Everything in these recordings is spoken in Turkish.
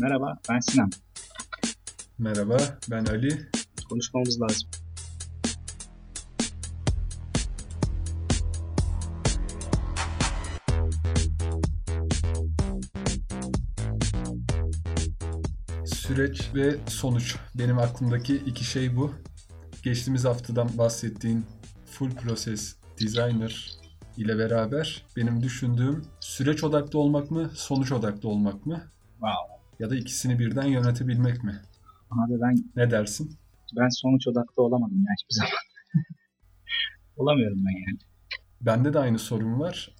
Merhaba, ben Sinan. Merhaba, ben Ali. Konuşmamız lazım. Süreç ve sonuç. Benim aklımdaki iki şey bu. Geçtiğimiz haftadan bahsettiğin full process designer ile beraber benim düşündüğüm süreç odaklı olmak mı, sonuç odaklı olmak mı? Wow. Ya da ikisini birden yönetebilmek mi? Abi ben Ne dersin? ben sonuç odaklı olamadım ya hiçbir zaman. Olamıyorum ben yani. Bende de aynı sorun var.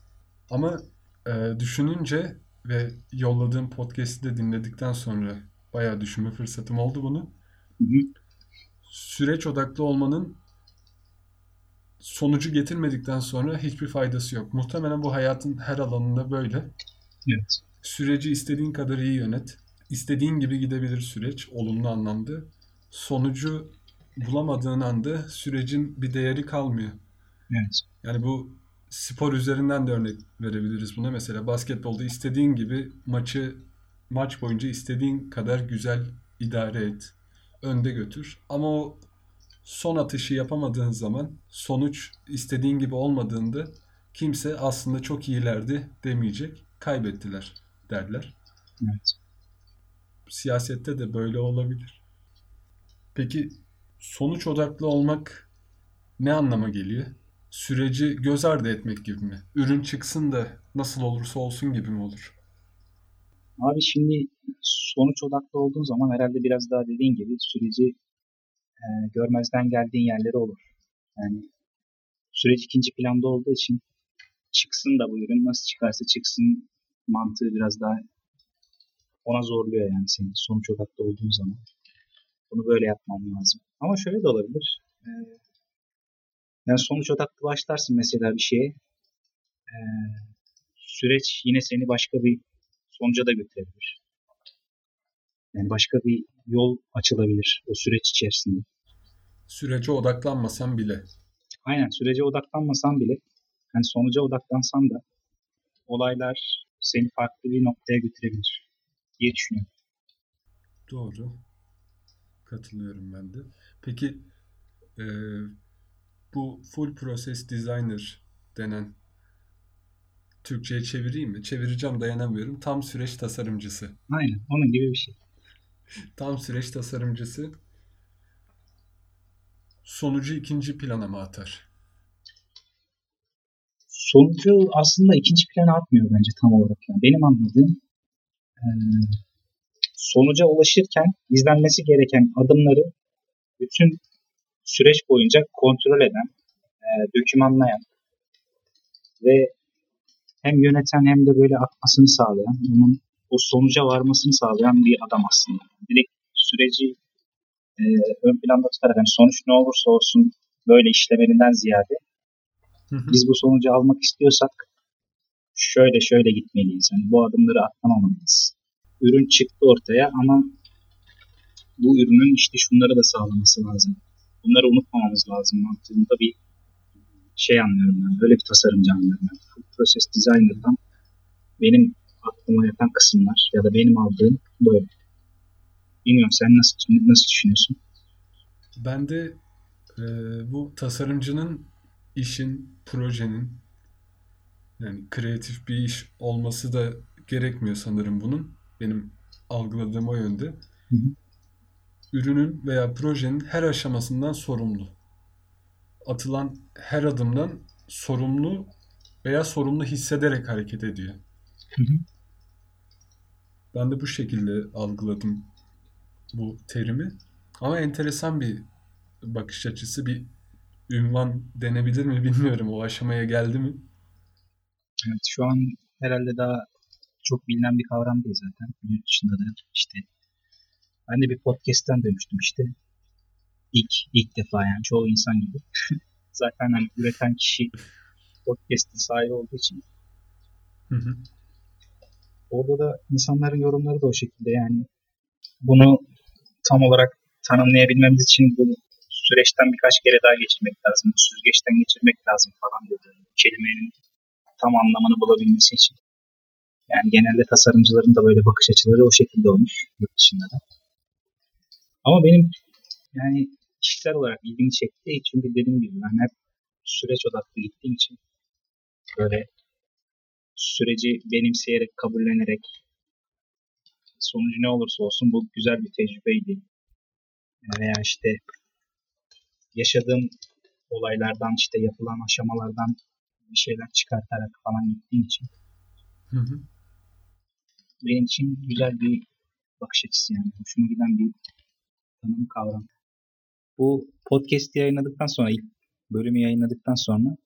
Ama e, düşününce ve yolladığım podcast'i de dinledikten sonra bayağı düşünme fırsatım oldu bunu. Hı hı. Süreç odaklı olmanın sonucu getirmedikten sonra hiçbir faydası yok. Muhtemelen bu hayatın her alanında böyle. Evet. Süreci istediğin kadar iyi yönet. İstediğin gibi gidebilir süreç olumlu anlamda. Sonucu bulamadığın anda sürecin bir değeri kalmıyor. Evet. Yani bu spor üzerinden de örnek verebiliriz buna. Mesela basketbolda istediğin gibi maçı maç boyunca istediğin kadar güzel idare et. Önde götür. Ama o son atışı yapamadığın zaman sonuç istediğin gibi olmadığında kimse aslında çok iyilerdi demeyecek. Kaybettiler derler. Evet. Siyasette de böyle olabilir. Peki sonuç odaklı olmak ne anlama geliyor? Süreci göz ardı etmek gibi mi? Ürün çıksın da nasıl olursa olsun gibi mi olur? Abi şimdi sonuç odaklı olduğun zaman herhalde biraz daha dediğin gibi süreci e, görmezden geldiğin yerleri olur. Yani süreç ikinci planda olduğu için çıksın da bu ürün nasıl çıkarsa çıksın mantığı biraz daha ona zorluyor yani senin sonuç odaklı olduğun zaman. Bunu böyle yapmam lazım. Ama şöyle de olabilir. E, yani sonuç odaklı başlarsın mesela bir şeye. E, süreç yine seni başka bir sonuca da götürebilir. Yani başka bir yol açılabilir o süreç içerisinde. Sürece odaklanmasan bile. Aynen sürece odaklanmasan bile yani sonuca odaklansan da olaylar seni farklı bir noktaya götürebilir diye düşünüyorum. Doğru. Katılıyorum ben de. Peki e, bu full process designer denen Türkçe'ye çevireyim mi? Çevireceğim dayanamıyorum. Tam süreç tasarımcısı. Aynen onun gibi bir şey. Tam süreç tasarımcısı sonucu ikinci plana mı atar? Sonucu aslında ikinci plana atmıyor bence tam olarak. Yani. Benim anladığım sonuca ulaşırken izlenmesi gereken adımları bütün süreç boyunca kontrol eden, e, dokümanlayan ve hem yöneten hem de böyle akmasını sağlayan, onun o sonuca varmasını sağlayan bir adam aslında. Direkt süreci e, ön planda tutarak yani sonuç ne olursa olsun böyle işlemelinden ziyade Hı hı. biz bu sonucu almak istiyorsak şöyle şöyle gitmeliyiz. Yani bu adımları atlamamalıyız. Ürün çıktı ortaya ama bu ürünün işte şunları da sağlaması lazım. Bunları unutmamamız lazım mantığında bir şey anlıyorum ben. Öyle bir tasarımcı anlıyorum ben. Process Designer'dan benim aklıma yatan kısımlar ya da benim aldığım böyle. Bilmiyorum sen nasıl nasıl düşünüyorsun? Ben de e, bu tasarımcının işin, projenin yani kreatif bir iş olması da gerekmiyor sanırım bunun. Benim algıladığım o yönde. Hı hı. Ürünün veya projenin her aşamasından sorumlu. Atılan her adımdan sorumlu veya sorumlu hissederek hareket ediyor. Hı hı. Ben de bu şekilde algıladım bu terimi. Ama enteresan bir bakış açısı, bir ünvan denebilir mi bilmiyorum. O aşamaya geldi mi? Evet, şu an herhalde daha çok bilinen bir kavram değil zaten. Yurt dışında da işte ben de bir podcast'ten duymuştum işte. İlk, ilk defa yani çoğu insan gibi. zaten hani üreten kişi podcast'in sahibi olduğu için Hı hı. orada da insanların yorumları da o şekilde yani bunu tam olarak tanımlayabilmemiz için bu süreçten birkaç kere daha geçirmek lazım. Bu süzgeçten geçirmek lazım falan dedi. Kelimenin tam anlamını bulabilmesi için. Yani genelde tasarımcıların da böyle bakış açıları o şekilde olmuş yurt dışında da. Ama benim yani kişisel olarak ilgimi çektiği için dediğim gibi ben hep süreç odaklı gittiğim için böyle süreci benimseyerek, kabullenerek sonucu ne olursa olsun bu güzel bir tecrübeydi. Veya işte yaşadığım olaylardan işte yapılan aşamalardan bir şeyler çıkartarak falan gittiğim için Hı hı. benim için güzel bir bakış açısı yani. Hoşuma giden bir tanım kavram. Bu podcast yayınladıktan sonra ilk bölümü yayınladıktan sonra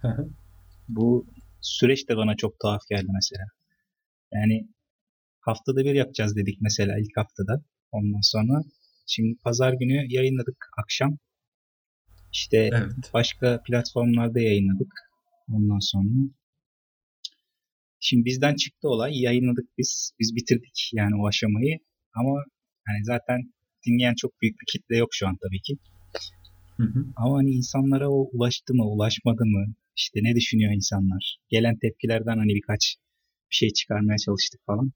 Hı hı. bu süreç de bana çok tuhaf geldi mesela. Yani haftada bir yapacağız dedik mesela ilk haftada. Ondan sonra şimdi pazar günü yayınladık akşam. İşte Evet. başka platformlarda yayınladık. Ondan sonra şimdi bizden çıktı olay. Yayınladık biz. Biz bitirdik yani o aşamayı. Ama hani zaten dinleyen çok büyük bir kitle yok şu an tabii ki. Hı hı. Ama hani insanlara o ulaştı mı, ulaşmadı mı? İşte ne düşünüyor insanlar? Gelen tepkilerden hani birkaç bir şey çıkarmaya çalıştık falan.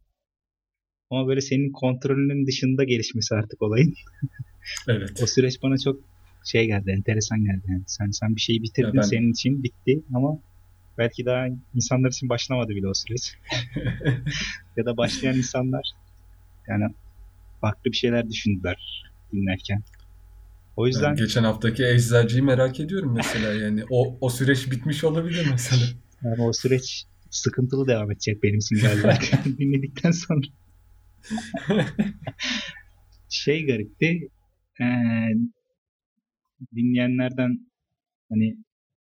Ama böyle senin kontrolünün dışında gelişmesi artık olayın. Evet. O süreç bana çok şey geldi, enteresan geldi. Yani sen sen bir şeyi bitirdin, Ya ben- senin için bitti ama belki daha insanlar için başlamadı bile o süreç. ya da başlayan insanlar yani farklı bir şeyler düşündüler dinlerken. O yüzden Ben geçen haftaki eczacıyı merak ediyorum mesela yani o o süreç bitmiş olabilir mesela. yani o süreç sıkıntılı devam edecek benim için galiba dinledikten sonra. şey garipti. eee, dinleyenlerden hani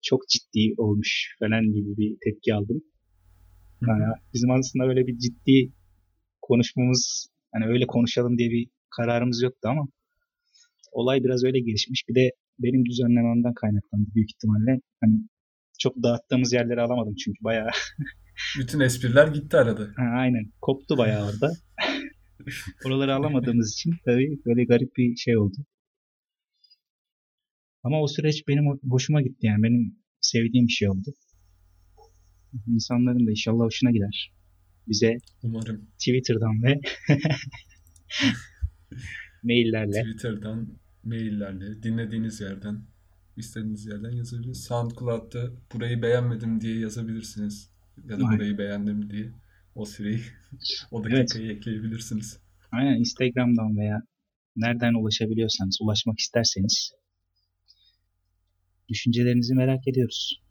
çok ciddi olmuş falan gibi bir tepki aldım. Yani bizim aslında öyle bir ciddi konuşmamız hani öyle konuşalım diye bir kararımız yoktu ama olay biraz öyle gelişmiş. Bir de benim düzenlememden kaynaklandı büyük ihtimalle. Hani çok dağıttığımız yerleri alamadım çünkü bayağı Bütün espriler gitti arada. ha, aynen koptu bayağı orada. Oraları alamadığımız için tabii böyle garip bir şey oldu. Ama o süreç benim ho- hoşuma gitti yani benim sevdiğim bir şey oldu. İnsanların da inşallah hoşuna gider. Bize Umarım Twitter'dan ve maillerle Twitter'dan, maillerle, dinlediğiniz yerden, istediğiniz yerden yazabilirsiniz. SoundCloud'da burayı beğenmedim diye yazabilirsiniz. Ya da Aynen. burayı beğendim diye o süreyi, o Evet. dakikayı ekleyebilirsiniz. aynen Instagram'dan veya nereden ulaşabiliyorsanız, ulaşmak isterseniz düşüncelerinizi merak ediyoruz.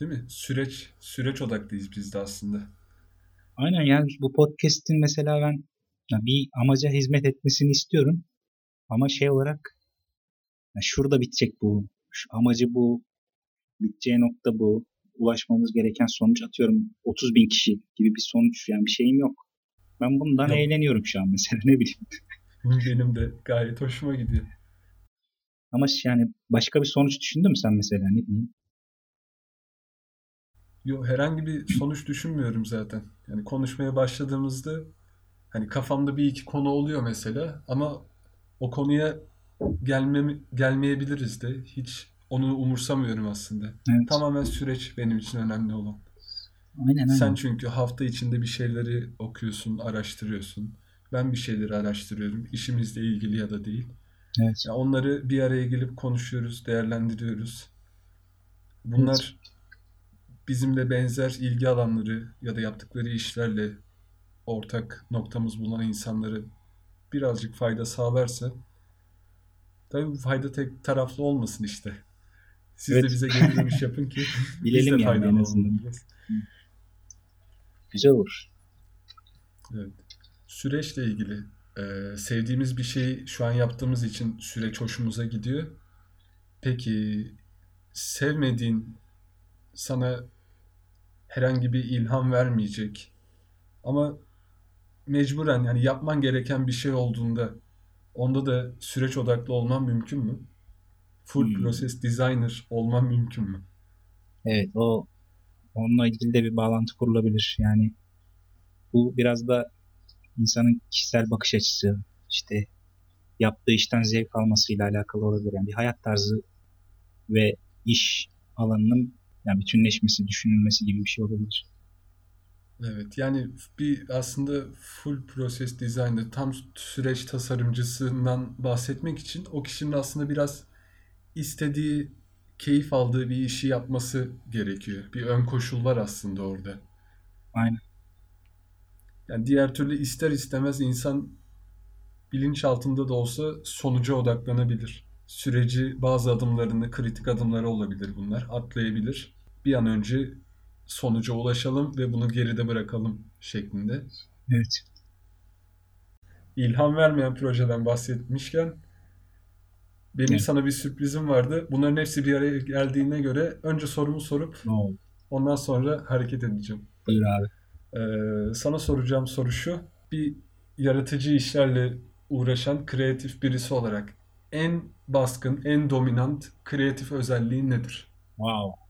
Değil mi? Süreç, süreç odaklıyız biz de aslında. Aynen yani bu podcast'in mesela ben bir amaca hizmet etmesini istiyorum. Ama şey olarak şurada bitecek bu. Şu amacı bu. Biteceği nokta bu. Ulaşmamız gereken sonuç atıyorum 30 bin kişi gibi bir sonuç yani bir şeyim yok. Ben bundan Yok. eğleniyorum şu an mesela ne bileyim. Benim de gayet hoşuma gidiyor. Ama yani başka bir sonuç düşündün mü sen mesela ne bileyim. Yo, herhangi bir sonuç düşünmüyorum zaten. Yani konuşmaya başladığımızda hani kafamda bir iki konu oluyor mesela ama o konuya gelmem gelmeyebiliriz de hiç onu umursamıyorum aslında. Evet. Tamamen süreç benim için önemli olan. Aynen aynen. Sen çünkü hafta içinde bir şeyleri okuyorsun, araştırıyorsun. Ben bir şeyleri araştırıyorum. işimizle ilgili ya da değil. Evet. Ya onları bir araya gelip konuşuyoruz, değerlendiriyoruz. Bunlar bizimle benzer ilgi alanları ya da yaptıkları işlerle ortak noktamız bulunan insanları birazcık fayda sağlarsa tabii bu fayda tek taraflı olmasın işte. Siz de Evet. bize geri dönüş yapın ki biz Bilelim de yani en azından. Güzel olur. Evet. Süreçle ilgili e, sevdiğimiz bir şey şu an yaptığımız için süreç hoşumuza gidiyor. Peki sevmediğin sana herhangi bir ilham vermeyecek ama mecburen yani yapman gereken bir şey olduğunda onda da süreç odaklı olman mümkün mü? Full Hmm. process designer olman mümkün mü? Evet o onunla ilgili de bir bağlantı kurulabilir. Yani bu biraz da insanın kişisel bakış açısı, işte yaptığı işten zevk almasıyla alakalı olabilir. Yani bir hayat tarzı ve iş alanının Yani bütünleşmesi, düşünülmesi gibi bir şey olabilir. Evet yani bir aslında full process design'da tam süreç tasarımcısından bahsetmek için o kişinin aslında biraz istediği, keyif aldığı bir işi yapması gerekiyor. Bir ön koşul var aslında orada. Aynen. Yani diğer türlü ister istemez insan bilinç altında da olsa sonuca odaklanabilir. Süreci bazı adımlarını, kritik adımları olabilir bunlar. Atlayabilir. Bir an önce sonuca ulaşalım ve bunu geride bırakalım şeklinde. Evet. İlham vermeyen projeden bahsetmişken benim Evet. sana bir sürprizim vardı. Bunların hepsi bir araya geldiğine göre önce sorumu sorup oldu? ondan sonra hareket edeceğim. Buyur abi. Ee, sana soracağım soru şu. Bir yaratıcı işlerle uğraşan kreatif birisi olarak en baskın, en dominant kreatif özelliğin nedir? Wow.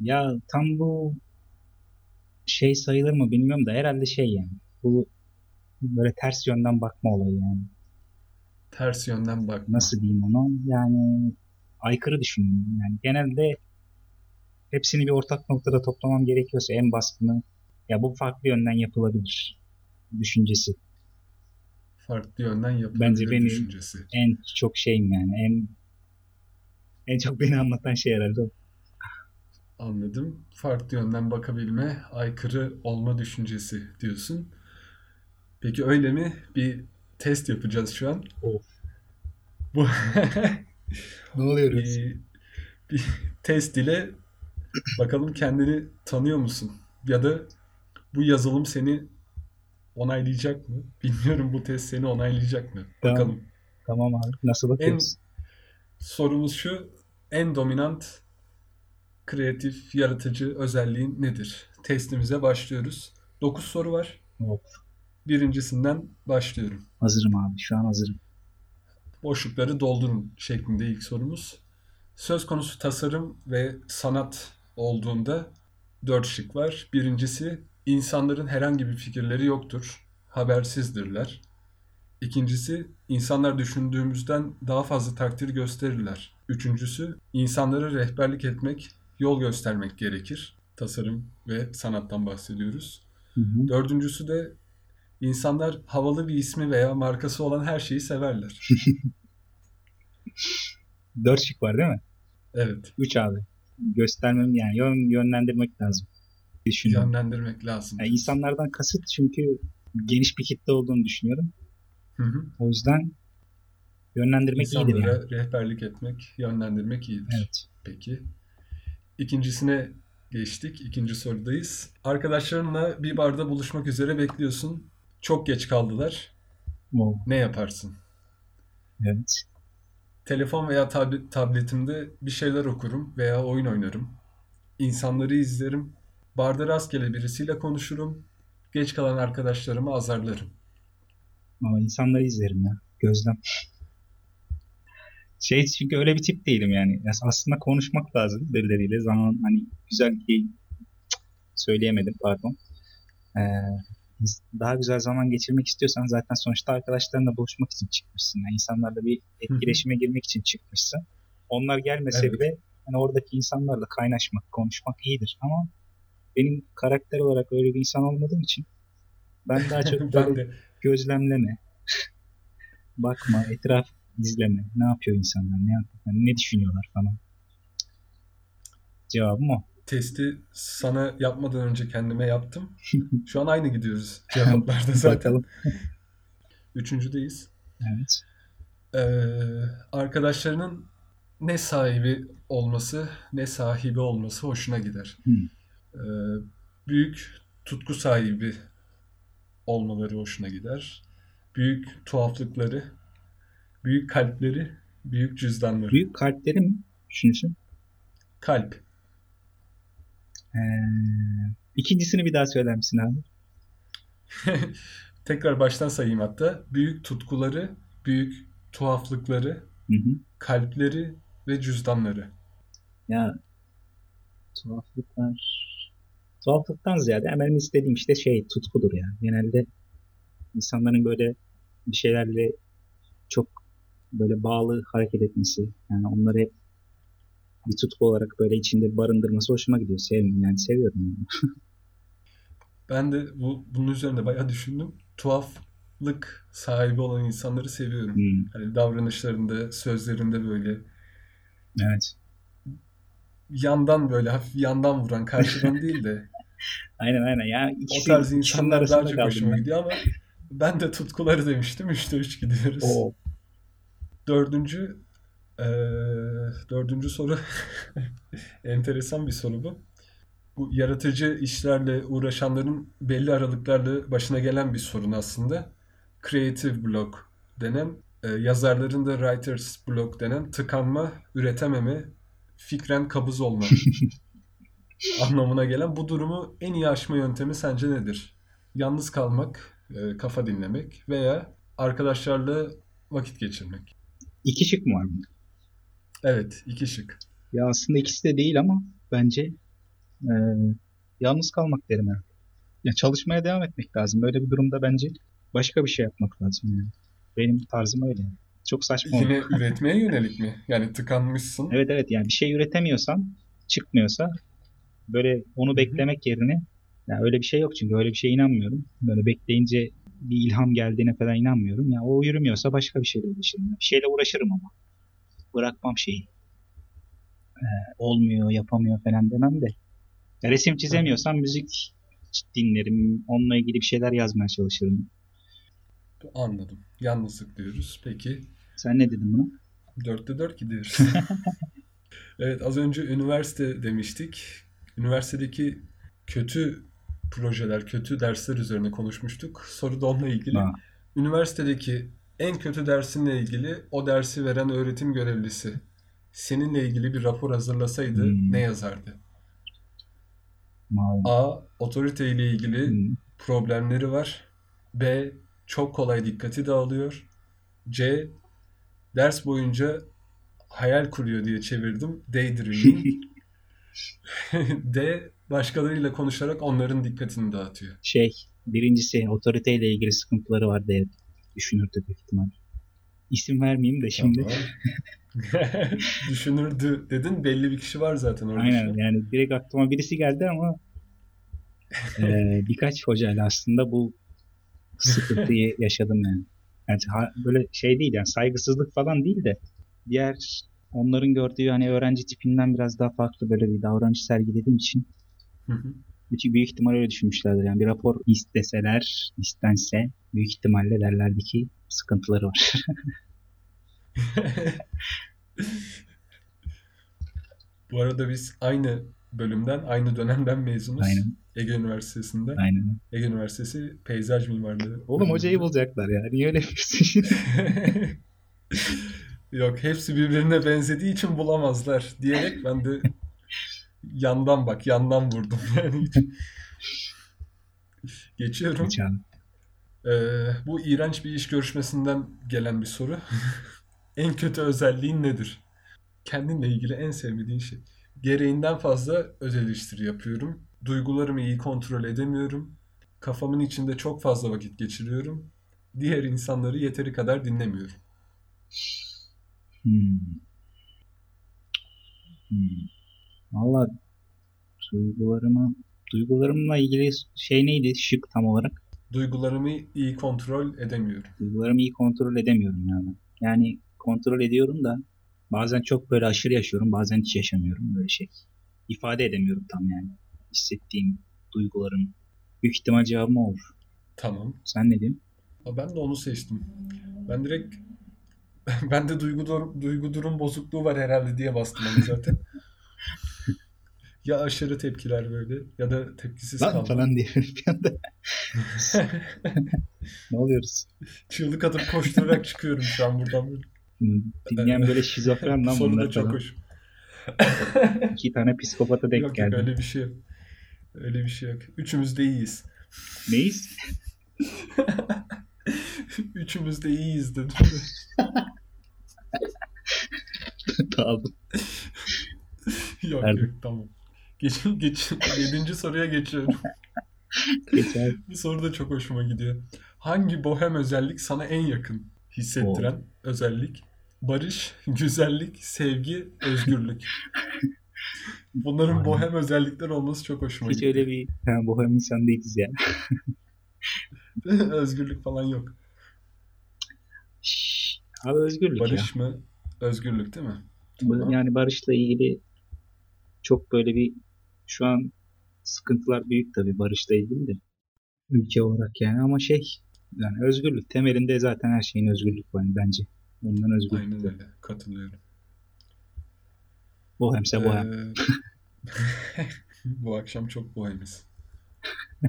Ya tam bu şey sayılır mı bilmiyorum da herhalde şey yani. Bu böyle ters yönden bakma olayı yani. Ters yönden bak. Nasıl diyeyim onu? Yani aykırı düşünüyorum. Yani genelde hepsini bir ortak noktada toplamam gerekiyorsa en baskını ya bu farklı yönden yapılabilir düşüncesi. Farklı yönden yapılabilir Bence benim- düşüncesi. En çok şeyim yani. En en çok beni anlatan şey herhalde o. Anladım. Farklı yönden bakabilme, aykırı olma düşüncesi diyorsun. Peki öyle mi? Bir test yapacağız şu an. Of. Bu Ne oluyor? bir, bir test ile bakalım kendini tanıyor musun? Ya da bu yazılım seni onaylayacak mı? Bilmiyorum bu test seni onaylayacak mı? Tamam. Bakalım. Tamam abi. Nasıl bakıyoruz? Sorumuz şu. En dominant kreatif, yaratıcı özelliğin nedir? Testimize başlıyoruz. 9 soru var. Of. Birincisinden başlıyorum. Hazırım abi. Şu an hazırım. Boşlukları doldurun şeklinde ilk sorumuz. Söz konusu tasarım ve sanat olduğunda 4 şık var. Birincisi insanların herhangi bir fikirleri yoktur. Habersizdirler. İkincisi insanlar düşündüğümüzden daha fazla takdir gösterirler. Üçüncüsü insanlara rehberlik etmek, yol göstermek gerekir. Tasarım ve sanattan bahsediyoruz. Hı hı. Dördüncüsü de insanlar havalı bir ismi veya markası olan her şeyi severler. Dört şık var değil mi? Evet, Üç abi. Göstermem yani yön, yönlendirmek lazım. Düşünüyorum. yönlendirmek lazım. Yani insanlardan kasıt çünkü geniş bir kitle olduğunu düşünüyorum. Hı hı. O yüzden yönlendirmek iyidir İnsanlara yani. rehberlik etmek, yönlendirmek iyidir. Evet. Peki. İkincisine geçtik. İkinci sorudayız. Arkadaşlarınla bir barda buluşmak üzere bekliyorsun. Çok geç kaldılar. O, Ne yaparsın? evet. Telefon veya tab- tabletimde bir şeyler okurum veya oyun oynarım. İnsanları izlerim. Barda rastgele birisiyle konuşurum. Geç kalan arkadaşlarımı azarlarım. Ama insanları izlerim ya. Gözlem. Şey çünkü öyle bir tip değilim yani. As- Aslında konuşmak lazım birileriyle. Zaman hani güzel bir Cık, söyleyemedim pardon. Ee, daha güzel zaman geçirmek istiyorsan zaten sonuçta arkadaşlarınla buluşmak için çıkmışsın. Yani insanlarla bir etkileşime girmek için çıkmışsın. Onlar gelmese Evet. bile hani oradaki insanlarla kaynaşmak, konuşmak iyidir. Ama benim karakter olarak öyle bir insan olmadığım için ben daha çok ben de gözlemleme, bakma, etraf izleme. Ne yapıyor insanlar, ne yapıyor, ne düşünüyorlar falan. Cevabım o. testi sana yapmadan önce kendime yaptım. Şu an aynı gidiyoruz cevaplarda zaten. Bakalım. Üçüncüdeyiz. Evet. Ee, arkadaşlarının ne sahibi olması ne sahibi olması hoşuna gider. Hmm. Ee, büyük tutku sahibi olmaları hoşuna gider. Büyük tuhaflıkları, büyük kalpleri, büyük cüzdanları. Büyük kalpleri mi düşünüyorsun? Kalp. Ee, ikincisini bir daha söyler misin abi? Tekrar baştan sayayım hatta. Büyük tutkuları, büyük tuhaflıkları, Hı hı. kalpleri ve cüzdanları. Ya tuhaflıklar tuhaflıktan ziyade yani benim istediğim işte şey tutkudur ya. Genelde insanların böyle bir şeylerle çok böyle bağlı hareket etmesi. Yani onları hep bir tutku olarak böyle içinde barındırması hoşuma gidiyor. Sevmiyorum yani seviyorum. Yani. Ben de bu bunun üzerine bayağı düşündüm. Tuhaflık sahibi olan insanları seviyorum. Hmm, Hani davranışlarında, sözlerinde böyle evet. yandan böyle hafif yandan vuran, karşıdan değil de Aynen aynen. Ya o ikisi, tarz ikisinin insanlar daha çok hoşuma ben. gidiyor ama ben de tutkuları demiştim. Üçte üç gidiyoruz. Oo. Dördüncü eee, dördüncü soru enteresan bir soru bu. Bu yaratıcı işlerle uğraşanların belli aralıklarla başına gelen bir sorun aslında. Creative block denen, e, yazarların da writer's block denen tıkanma, üretememe, fikren kabız olma anlamına gelen bu durumu en iyi aşma yöntemi sence nedir? Yalnız kalmak, e, kafa dinlemek veya arkadaşlarla vakit geçirmek. İki şık mı var bunda? Evet, iki şık. Ya aslında ikisi de değil ama bence e, yalnız kalmak derim herhalde. Ya çalışmaya devam etmek lazım. Böyle bir durumda bence başka bir şey yapmak lazım yani. Benim tarzım öyle. Çok saçma oldu. Yine üretmeye yönelik mi? Yani tıkanmışsın. Evet evet yani bir şey üretemiyorsan çıkmıyorsa böyle onu beklemek yerine ya öyle bir şey yok çünkü öyle bir şeye inanmıyorum. Böyle bekleyince bir ilham geldiğine falan inanmıyorum. Ya o yürümüyorsa başka bir şeyle uğraşırım. Bir şeyle uğraşırım ama. Bırakmam şeyi. Ee, olmuyor, yapamıyor falan demem de. Ya resim çizemiyorsam müzik dinlerim. Onunla ilgili bir şeyler yazmaya çalışırım. Anladım. Yalnızlık diyoruz. Peki Sen ne dedin buna? dörtte dört gidiyoruz. Evet az önce üniversite demiştik. Üniversitedeki kötü projeler, kötü dersler üzerine konuşmuştuk. Soru da onunla ilgili. Ha. Üniversitedeki en kötü dersinle ilgili o dersi veren öğretim görevlisi seninle ilgili bir rapor hazırlasaydı Hmm. ne yazardı? Mal. A. Otorite ile ilgili Hmm. problemleri var. B. Çok kolay dikkati dağılıyor. C. Ders boyunca hayal kuruyor diye çevirdim. Daydreaming. D. Başkalarıyla konuşarak onların dikkatini dağıtıyor. şey birincisi otoriteyle ilgili sıkıntıları var diye düşünürdü büyük ihtimal. İsim vermeyeyim de şimdi. Tamam. Düşünürdü dedin. Belli bir kişi var zaten orada. Aynen yani direkt aklıma birisi geldi ama eee, birkaç hocayla aslında bu sıkıntıyı yaşadım yani. Yani böyle şey değil yani saygısızlık falan değil de diğer onların gördüğü hani öğrenci tipinden biraz daha farklı böyle bir davranış sergilediğim için Hı hı. Çünkü büyük ihtimal öyle düşünmüşlerdir. Yani bir rapor isteseler, istense büyük ihtimalle derlerdi ki sıkıntıları var. Bu arada biz aynı bölümden, aynı dönemden mezunuz. Aynen. Ege Üniversitesi'nden. Aynen. Ege Üniversitesi Peyzaj Mimarlığı. Oğlum hocayı bulacaklar ya. Niye öyle yapıyorsun? Yok hepsi birbirine benzediği için bulamazlar diyerek ben de yandan bak yandan vurdum yani hiç. Geçiyorum. Ee, bu iğrenç bir iş görüşmesinden gelen bir soru. en kötü özelliğin nedir? Kendinle ilgili en sevmediğin şey. Gereğinden fazla öz eleştiri yapıyorum. Duygularımı iyi kontrol edemiyorum. Kafamın içinde çok fazla vakit geçiriyorum. Diğer insanları yeteri kadar dinlemiyorum. Hmm. Hmm. Valla duygularımı duygularımla ilgili şey neydi şık tam olarak? Duygularımı iyi kontrol edemiyorum. Duygularımı iyi kontrol edemiyorum yani. Yani kontrol ediyorum da bazen çok böyle aşırı yaşıyorum bazen hiç yaşamıyorum böyle şey. İfade edemiyorum tam yani. Hissettiğim duygularım. Büyük ihtimal cevabım olur. Tamam. Sen ne? Ama Ben de onu seçtim. Ben direkt ben de duygu, dur- duygu durum bozukluğu var herhalde diye bastım onu zaten. ya aşırı tepkiler böyle ya da tepkisiz Lan falan diye bir anda. ne oluyoruz? Çığlık atıp koşturarak çıkıyorum şu an buradan böyle. Dinleyen böyle şizofren lan soru da bunlar çok falan. hoş. İki tane psikopata denk Yok yok geldi. öyle bir şey yok. Öyle bir şey yok. Üçümüz de iyiyiz. Neyiz? Üçümüz de iyiyiz dedim. tamam. yok Verdim. yok tamam. Geç, geç, yedinci soruya geçiyorum. Geçer. Bu soru da çok hoşuma gidiyor. Hangi bohem özellik sana en yakın hissettiren özellik? barış, güzellik, sevgi, özgürlük. Bunların bohem özellikler olması çok hoşuma Hiç gitti. öyle bir ha, bohem insan değiliz ya. Özgürlük falan yok. Abi özgürlük ya. Barış mı? Özgürlük değil mi? Tamam. Yani barışla ilgili çok böyle bir şu an sıkıntılar büyük tabii barışla ilgili de ülke olarak yani ama şey yani özgürlük temelinde zaten her şeyin özgürlük var bence. Ondan özgürlük. Aynen öyle. Katılıyorum. Bohemse bohem. Ee, bu akşam çok bohemiz.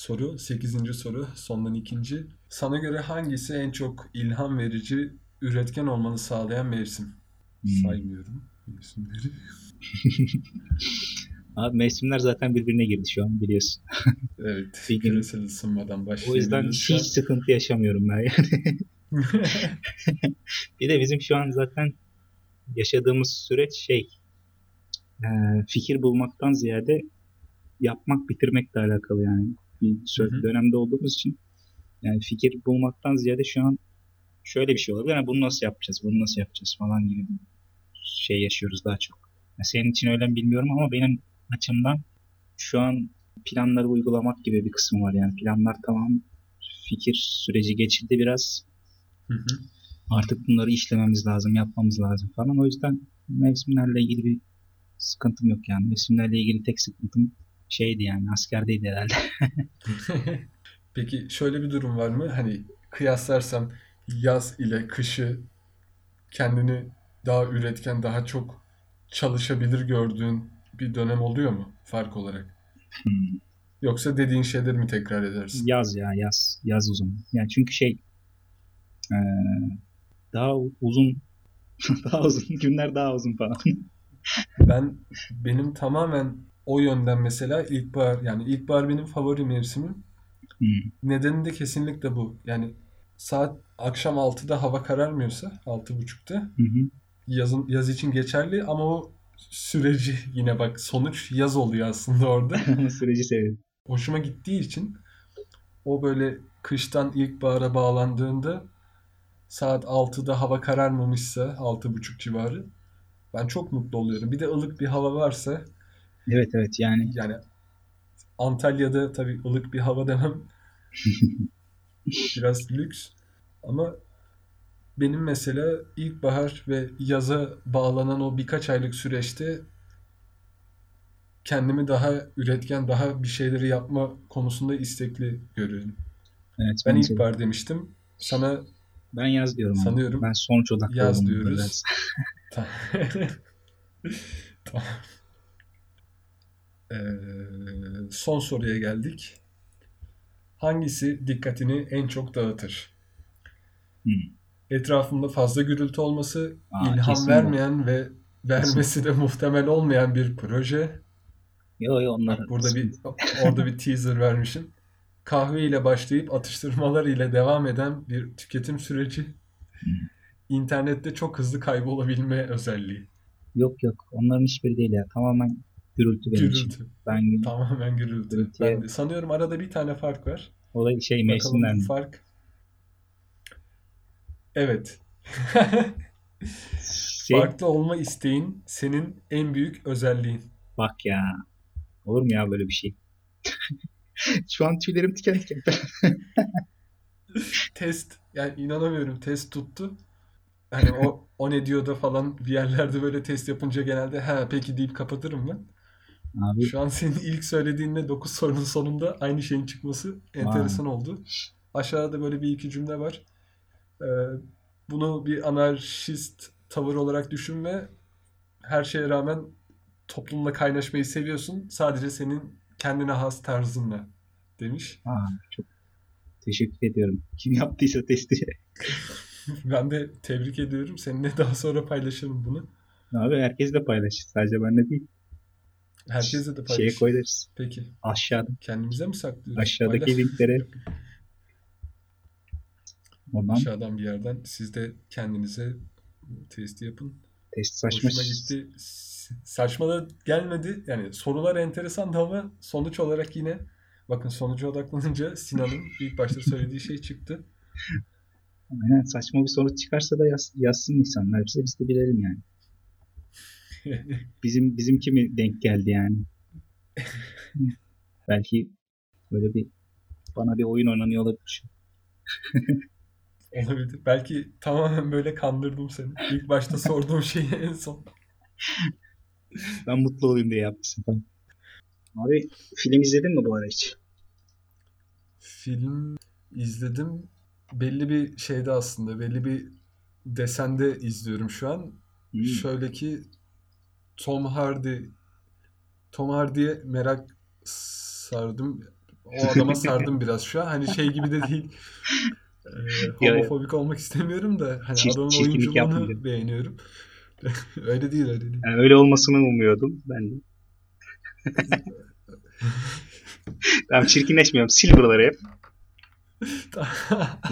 Soru, 8. soru, sondan ikinci. Sana göre hangisi en çok ilham verici, üretken olmanı sağlayan mevsim? Hmm. Saymıyorum mevsimleri. Abi mevsimler zaten birbirine girdi şu an biliyorsun. Evet, küresel ısınmadan O yüzden şu an. hiç sıkıntı yaşamıyorum ben yani. Bir de bizim şu an zaten yaşadığımız süreç şey fikir bulmaktan ziyade yapmak bitirmekle alakalı yani bir sö- Hı hı. dönemde olduğumuz için yani fikir bulmaktan ziyade şu an şöyle bir şey olabilir. Yani bunu nasıl yapacağız, bunu nasıl yapacağız falan gibi bir şey yaşıyoruz daha çok. Ya senin için öyle mi bilmiyorum ama benim açımdan şu an planları uygulamak gibi bir kısmı var yani planlar tamam fikir süreci geçildi biraz Hı hı. artık bunları işlememiz lazım, yapmamız lazım falan. O yüzden mevsimlerle ilgili bir sıkıntım yok yani. Mevsimlerle ilgili tek sıkıntım şeydi yani askerdeydi herhalde. Peki şöyle bir durum var mı? Hani kıyaslarsam yaz ile kışı kendini daha üretken, daha çok çalışabilir gördüğün bir dönem oluyor mu fark olarak? Hmm. Yoksa dediğin şeyleri mi tekrar edersin? Yaz ya yaz. Yaz uzun. Yani çünkü şey daha uzun daha uzun günler daha uzun falan. Ben benim tamamen o yönden mesela ilkbahar yani ilkbahar benim favori mevsimim. Hmm. Nedeni de kesinlikle bu. Yani saat akşam 6'da hava kararmıyorsa 6.30'da Hı hı. yazın yaz için geçerli ama o süreci yine bak sonuç yaz oluyor aslında orada. Süreci seviyorum. Hoşuma gittiği için o böyle kıştan ilkbahara bağlandığında saat 6'da hava kararmamışsa 6.30 civarı ben çok mutlu oluyorum. Bir de ılık bir hava varsa Evet evet yani yani Antalya'da tabii ılık bir hava demem biraz lüks ama benim mesela ilkbahar ve yaza bağlanan o birkaç aylık süreçte kendimi daha üretken, daha bir şeyleri yapma konusunda istekli görüyorum. evet Ben ilkbahar demiştim. Sana ben yaz diyorum. Sanıyorum Ben sonuç odaklı yaz diyoruz. biraz. Ta- tamam. Ee, son soruya geldik. Hangisi dikkatini en çok dağıtır? Hmm. Etrafında fazla gürültü olması, Aa, ilham kesin bu. vermeyen ve vermesi de muhtemel olmayan bir proje. Yo yo onlar Burada bir orada bir teaser vermişim. Kahve ile başlayıp atıştırmalar ile devam eden bir tüketim süreci. İnternette çok hızlı kaybolabilme özelliği. Yok yok onların hiçbiri değil ya. Tamamen gürültü benim için. Gürültü. Ben Tamamen gürültü. Gürültüye- Ben de sanıyorum arada bir tane fark var. şey Bakalım mevsimler bu mi? fark. Evet. Şey, Farklı olma isteğin senin en büyük özelliğin. bak ya. Olur mu ya böyle bir şey? Şu an tüylerim diken diken. Test. Yani inanamıyorum test tuttu. Hani o o ne diyor da falan bir yerlerde böyle test yapınca genelde ha peki deyip kapatırım ben. Abi Şu an senin ilk söylediğinle 9 sorunun sonunda aynı şeyin çıkması enteresan oldu. Aşağıda böyle bir iki cümle var. Ee, bunu bir anarşist tavır olarak düşünme. Her şeye rağmen toplumla kaynaşmayı seviyorsun. Sadece senin kendine has tarzınla demiş. aa, çok teşekkür ediyorum. Kim yaptıysa testi. Ben de tebrik ediyorum. Seninle daha sonra paylaşırım bunu. Abi herkes de paylaşır. Sadece benle değil. Herkese de Şeye paylaş. koyarız. Peki. Aşağıda. Kendimize mi saklıyoruz? Aşağıdaki Paylaş. linklere. Oradan Aşağıdan bir yerden siz de kendinize testi yapın. test saçma. Hoşuma gitti. Saçma da gelmedi. Yani sorular enteresandı ama sonuç olarak yine bakın sonuca odaklanınca Sinan'ın ilk başta söylediği şey çıktı. Aynen saçma bir sonuç çıkarsa da yaz, yazsın insanlar bize biz de bilelim yani. Bizim bizimki mi denk geldi yani? Belki böyle bir bana bir oyun oynanıyor olabilir. Olabilir. Belki tamamen böyle kandırdım seni. İlk başta sorduğum şeyi en son. Ben mutlu olayım diye yapmışsın falan. Abi film izledin mi bu ara hiç? Film izledim. Belli bir şeyde aslında. Belli bir desende izliyorum şu an. Hmm. Şöyle ki Tom Hardy Tom Hardy'ye merak sardım. O adama sardım biraz şu an. Hani şey gibi de değil. Ya- homofobik olmak istemiyorum da hani Çir- adamın oyunculuğunu beğeniyorum. öyle değil öyle değil. Yani öyle olmasını umuyordum ben de. Tamam çirkinleşmiyorum. Sil buraları hep.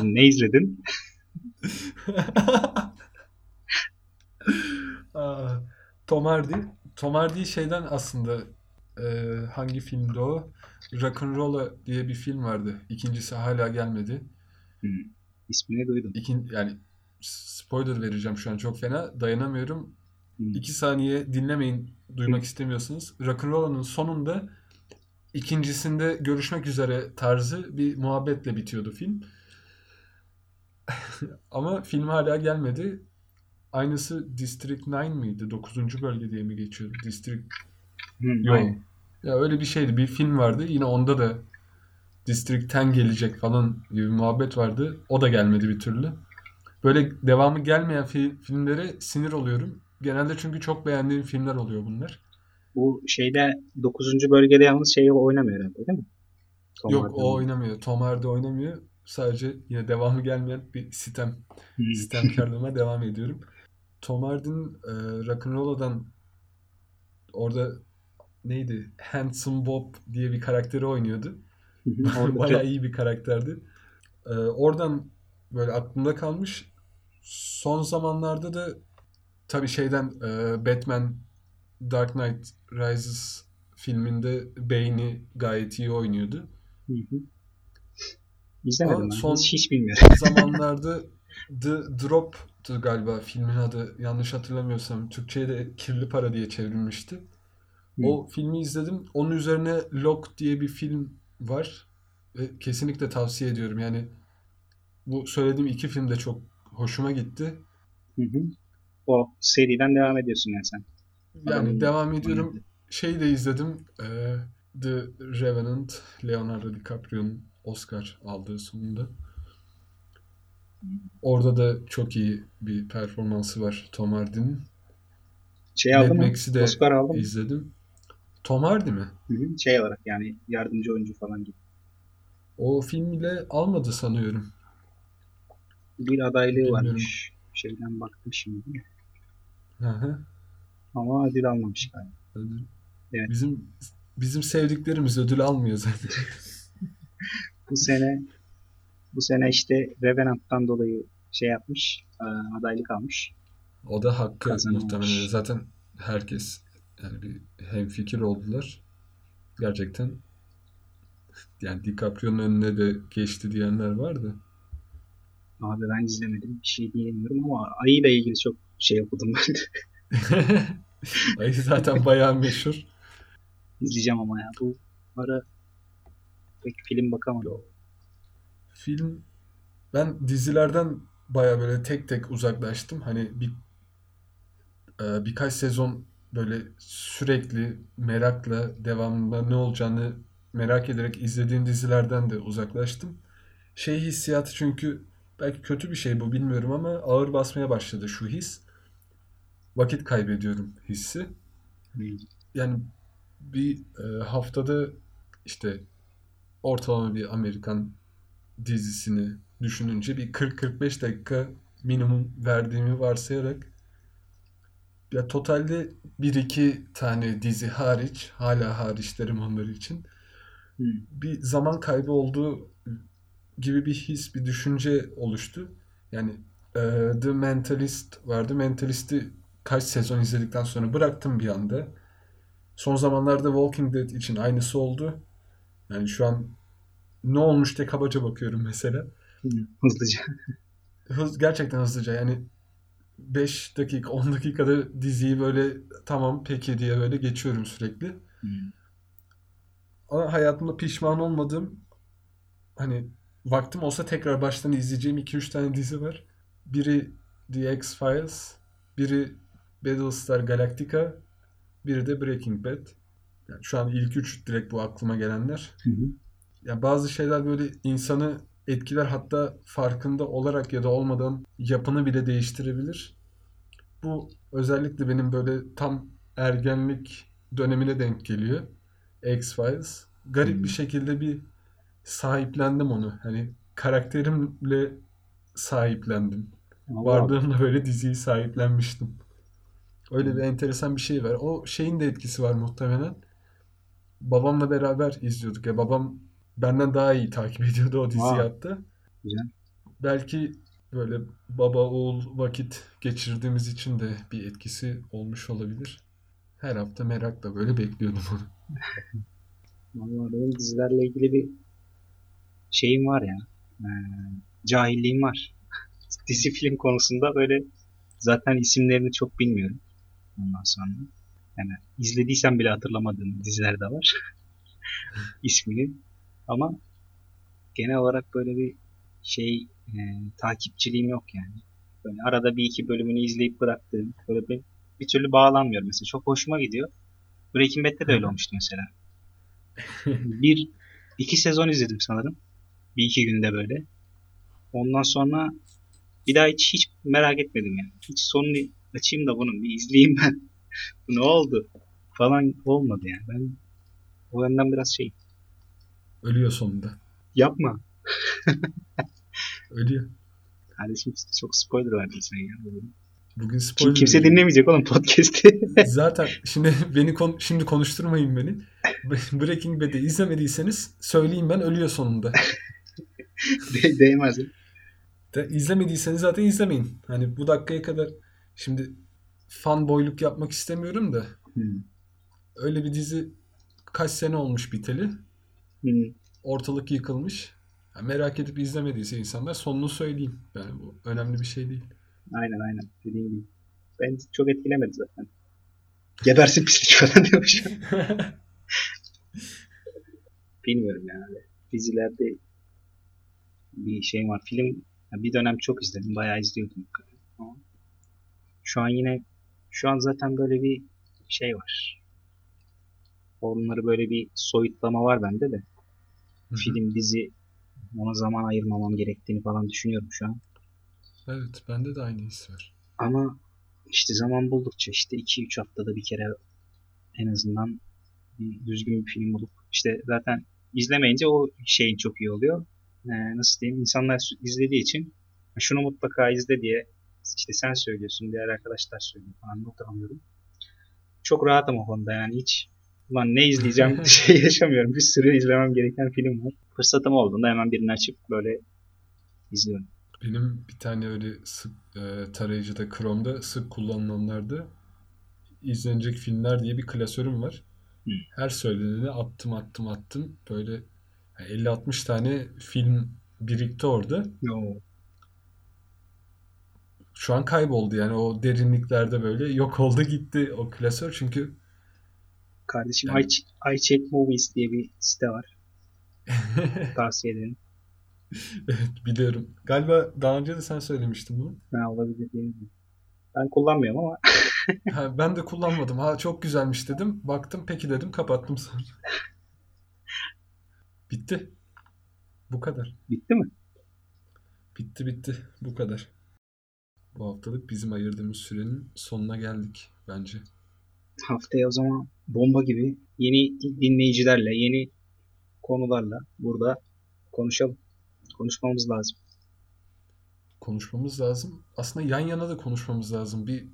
Ne izledin? Aa, Tom Hardy. Tom Hardy şeyden aslında e, hangi filmdi o? Rock'n'Rolla diye bir film vardı. İkincisi hala gelmedi. Hmm. İsmini duydum. İkin, yani spoiler vereceğim şu an çok fena. Dayanamıyorum. Hmm. İki saniye dinlemeyin duymak istemiyorsunuz. Rock'n'Rolla'nın sonunda ikincisinde görüşmek üzere tarzı bir muhabbetle bitiyordu film. Ama film hala gelmedi. Aynısı District 9 miydi? 9. bölge diye mi geçiyordu? District Hmm, Yok. Ya öyle bir şeydi. Bir film vardı. Yine onda da District 10 gelecek falan gibi bir muhabbet vardı. O da gelmedi bir türlü. Böyle devamı gelmeyen fi- filmlere sinir oluyorum. Genelde çünkü çok beğendiğim filmler oluyor bunlar. Bu şeyde 9. bölgede yalnız şey oynamıyor herhalde değil mi? Tom Yok Hardy'nin. o oynamıyor. Tom Hardy oynamıyor. Sadece yine devamı gelmeyen bir sitem. Hmm. Sistemkarlığıma devam ediyorum. Tom Hardy'nin e, Rock'n'Rolla'dan orada neydi? Handsome Bob diye bir karakteri oynuyordu. Çok- iyi bir karakterdi. Ee, oradan böyle aklımda kalmış. Son zamanlarda da tabii şeyden e, Batman Dark Knight Rises filminde Bane'i gayet iyi oynuyordu. Hı hı. İzlemedim Ama ben. son- Hiç, hiç bilmiyorum. zamanlarda The Drop'tu galiba filmin adı. Yanlış hatırlamıyorsam. Türkçe'ye de Kirli Para diye çevrilmişti. O filmi izledim. Onun üzerine Lock diye bir film var. Ve kesinlikle tavsiye ediyorum. Yani bu söylediğim iki film de çok hoşuma gitti. Hı hı. O seriden devam ediyorsun yani sen. Yani Adamın devam ediyorum. Şeyi de izledim. Ee, The Revenant. Leonardo DiCaprio'nun Oscar aldığı sonunda. Orada da çok iyi bir performansı var Tom Hardy'nin. Şey aldı mı? De Oscar aldı mı? izledim. Tom Hardy mi? Hı hı. Şey olarak yani yardımcı oyuncu falan gibi. O film ile almadı sanıyorum. Bir adaylığı Bilmiyorum. varmış. Şeyden baktım şimdi. Hı hı. Ama ödül almamış galiba. Ödül. Evet. Bizim bizim sevdiklerimiz ödül almıyor zaten. Bu sene bu sene işte Revenant'tan dolayı şey yapmış. e, adaylık almış. O da hakkı Kazanamamış. muhtemelen. Zaten herkes yani bir hemfikir oldular. Gerçekten yani DiCaprio'nun önüne de geçti diyenler vardı. Abi ben izlemedim. Bir şey diyemiyorum ama ayıyla ilgili çok şey okudum ben de. Ay zaten bayağı meşhur. İzleyeceğim ama ya. Bu ara pek film bakamadım. Film ben dizilerden baya böyle tek tek uzaklaştım. Hani bir e, birkaç sezon böyle sürekli merakla devamında ne olacağını merak ederek izlediğim dizilerden de uzaklaştım. Şey hissiyatı çünkü belki kötü bir şey bu bilmiyorum ama ağır basmaya başladı şu his. Vakit kaybediyorum hissi. Yani bir e, haftada işte ortalama bir Amerikan dizisini düşününce bir 40-45 dakika minimum verdiğimi varsayarak ya totalde bir iki tane dizi hariç hala hariç derim onlar için bir zaman kaybı olduğu gibi bir his, bir düşünce oluştu. Yani e, The Mentalist vardı. Mentalist'i kaç sezon izledikten sonra bıraktım bir anda. Son zamanlarda Walking Dead için aynısı oldu. Yani şu an ne olmuş diye kabaca bakıyorum mesela. Hızlıca. hız, gerçekten hızlıca yani 5 dakika 10 dakikada diziyi böyle tamam peki diye böyle geçiyorum sürekli. Hmm. Ama hayatımda pişman olmadığım hani vaktim olsa tekrar baştan izleyeceğim 2-3 tane dizi var. Biri The X-Files, biri Battlestar Galactica, biri de Breaking Bad. Yani şu an ilk üç direkt bu aklıma gelenler. Hı hı. Ya bazı şeyler böyle insanı etkiler hatta farkında olarak ya da olmadan yapını bile değiştirebilir. Bu özellikle benim böyle tam ergenlik dönemine denk geliyor. X-Files. Garip Hmm. bir şekilde bir sahiplendim onu. Hani karakterimle sahiplendim. Allah Varlığımla böyle diziyi sahiplenmiştim. Öyle bir enteresan bir şey var. O şeyin de etkisi var muhtemelen. Babamla beraber izliyorduk. Ya babam benden daha iyi takip ediyordu o hatta. Güzel. Belki böyle baba oğul vakit geçirdiğimiz için de bir etkisi olmuş olabilir. Her hafta merakla böyle bekliyordum onu. Vallahi benim dizilerle ilgili bir şeyim var ya. Ee, cahilliğim var. Dizi film konusunda böyle zaten isimlerini çok bilmiyorum. Ondan sonra. Yani izlediysem bile hatırlamadığım diziler de var. ismini. Ama genel olarak böyle bir şey e, takipçiliğim yok yani. Böyle arada bir iki bölümünü izleyip bıraktığım böyle bir, bir türlü bağlanmıyorum mesela. Çok hoşuma gidiyor. Breaking Bad'de de öyle olmuştu mesela. bir iki sezon izledim sanırım. Bir iki günde böyle. Ondan sonra bir daha hiç hiç merak etmedim yani. Hiç sonunu açayım da bunun bir izleyeyim ben. Bu ne oldu? Falan olmadı yani. Ben o yönden biraz şey Ölüyor sonunda. yapma. Ölüyor. Kardeşim çok spoiler verdin sen ya. Bugün Kim, spoiler kimse veriyorum. dinlemeyecek oğlum podcast'i. Zaten şimdi beni kon- şimdi konuşturmayın beni. Breaking Bad'i izlemediyseniz söyleyeyim ben ölüyor sonunda. De- değmez. De, izlemediyseniz zaten izlemeyin. Hani bu dakikaya kadar şimdi fanboyluk yapmak istemiyorum da Hmm. öyle bir dizi kaç sene olmuş biteli. Hmm. Ortalık yıkılmış. Ya merak edip izlemediyse insanlar sonunu söyleyeyim. Yani bu önemli bir şey değil. Aynen aynen. Dediğim gibi. Ben çok etkilemedi zaten. Gebersin pislik falan demiş. Bilmiyorum yani. Dizilerde bir şey var. Film bir dönem çok izledim. Bayağı izliyordum. Şu an yine şu an zaten böyle bir şey var. Onları böyle bir soyutlama var bende de. Hı hı. Film, dizi ona zaman ayırmamam gerektiğini falan düşünüyorum şu an. Evet, bende de aynı his var. Ama işte zaman buldukça işte 2-3 haftada bir kere en azından bir düzgün bir film bulup işte zaten izlemeyince o şeyin çok iyi oluyor. Ee, nasıl diyeyim? İnsanlar izlediği için şunu mutlaka izle diye işte sen söylüyorsun, diğer arkadaşlar söylüyor falan not alıyorum. Çok rahatım o konuda yani hiç ulan ne izleyeceğim şey yaşamıyorum. Bir sürü izlemem gereken film var. Fırsatım olduğunda hemen birini açıp böyle izliyorum. Benim bir tane öyle sık e, tarayıcıda Chrome'da sık kullanılanlarda izlenecek filmler diye bir klasörüm var. Hı. Her söyleneni attım attım attım. Böyle yani 50-60 tane film birikti orada. Yo. Şu an kayboldu yani o derinliklerde böyle yok oldu gitti o klasör çünkü Kardeşim Yani- I, I Check Movies diye bir site var. Tavsiye ederim. evet biliyorum. Galiba daha önce de sen söylemiştin bunu. Ne olabilir bilmiyorum. Ben kullanmıyorum ama Ha, ben de kullanmadım. Ha çok güzelmiş dedim. Baktım peki dedim kapattım sonra. Bitti. Bu kadar. bitti mi? Bitti bitti. Bu kadar. Bu haftalık bizim ayırdığımız sürenin sonuna geldik bence. Haftaya o zaman bomba gibi yeni dinleyicilerle, yeni konularla burada konuşalım. Konuşmamız lazım. Konuşmamız lazım. Aslında yan yana da konuşmamız lazım. Bir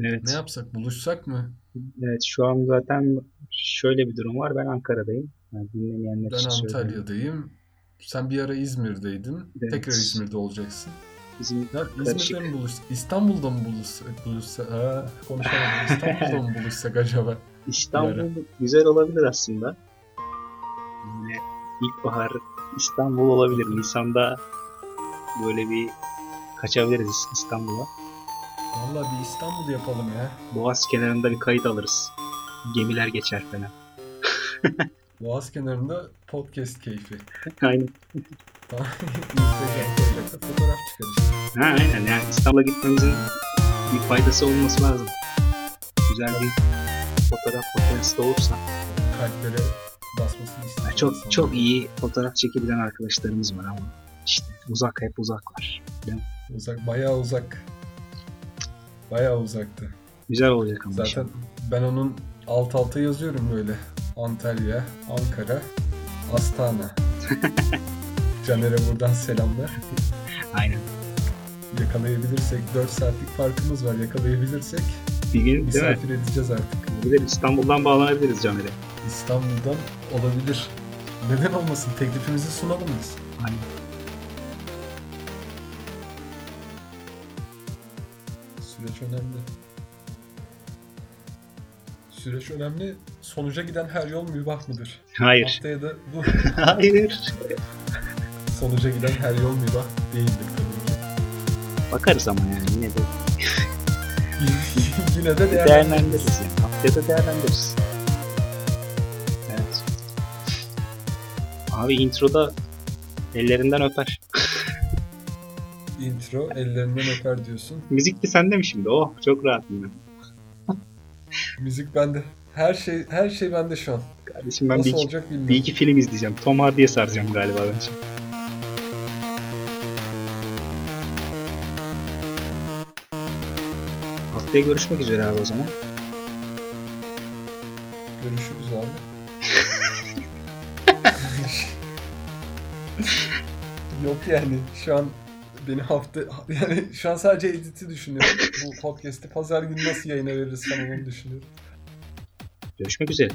Evet. ne yapsak? Buluşsak mı? Evet şu an zaten şöyle bir durum var. Ben Ankara'dayım. Yani dinlemeyenler Ben için söyleyeyim. Antalya'dayım. Sen bir ara İzmir'deydin. Evet. Tekrar İzmir'de olacaksın. Karışık. İzmir'de mi buluşsak? İstanbul'da mı buluşsak? buluşsak? Ha, konuşamadım. İstanbul'da mı buluşsak acaba? İstanbul güzel olabilir aslında. Yine ilkbahar İstanbul olabilir. Nisan'da böyle bir kaçabiliriz İstanbul'a. Vallahi bir İstanbul yapalım ya. Boğaz kenarında bir kayıt alırız. Gemiler geçer falan. Boğaz kenarında podcast keyfi. Aynen. Fotoğraf çıkar işte. Ha, aynen yani İstanbul'a gitmemizin bir faydası olması lazım. Güzel bir fotoğraf makinesi de olursa. Kalplere basmasını. Ya çok çok iyi fotoğraf çekebilen arkadaşlarımız var ama işte uzak hep uzaklar. Uzak, bayağı uzak. Bayağı uzaktı. Güzel olacak ama Zaten inşallah. ben onun alt alta yazıyorum böyle. Antalya, Ankara, Astana. Caner'e buradan selamlar. Aynen. Yakalayabilirsek 4 saatlik farkımız var. Yakalayabilirsek Bir gün değil mi? misafir edeceğiz artık. De İstanbul'dan bağlanabiliriz Caner'e. İstanbul'dan olabilir. Neden olmasın? Teklifimizi sunalım biz. Aynen. Süreç önemli. Süreç önemli. Sonuca giden her yol mübah mıdır? Hayır. Haftaya da bu Hayır. sonuca giden her yol mübah değildir tabii ki. Bakarız ama yani yine de Yine de değerlendiririz. değerlendiririz. Yani. Haftaya da değerlendiririz. Evet. Abi introda ellerinden öper. Intro ellerinden öper diyorsun. Müzik de sende mi şimdi? Oh çok rahatım ben. Müzik bende. Her şey her şey bende şu an. Kardeşim ben Nasıl bir olacak bilmiyorum. bir iki film izleyeceğim. Tom Hardy'ye saracağım galiba ben şimdi. Haftaya görüşmek üzere abi o zaman. Görüşürüz abi. Yok yani şu an beni hafta yani şu an sadece editi düşünüyorum. Bu podcast'i pazar günü nasıl yayına veririz falan onu düşünüyorum. Görüşmek üzere.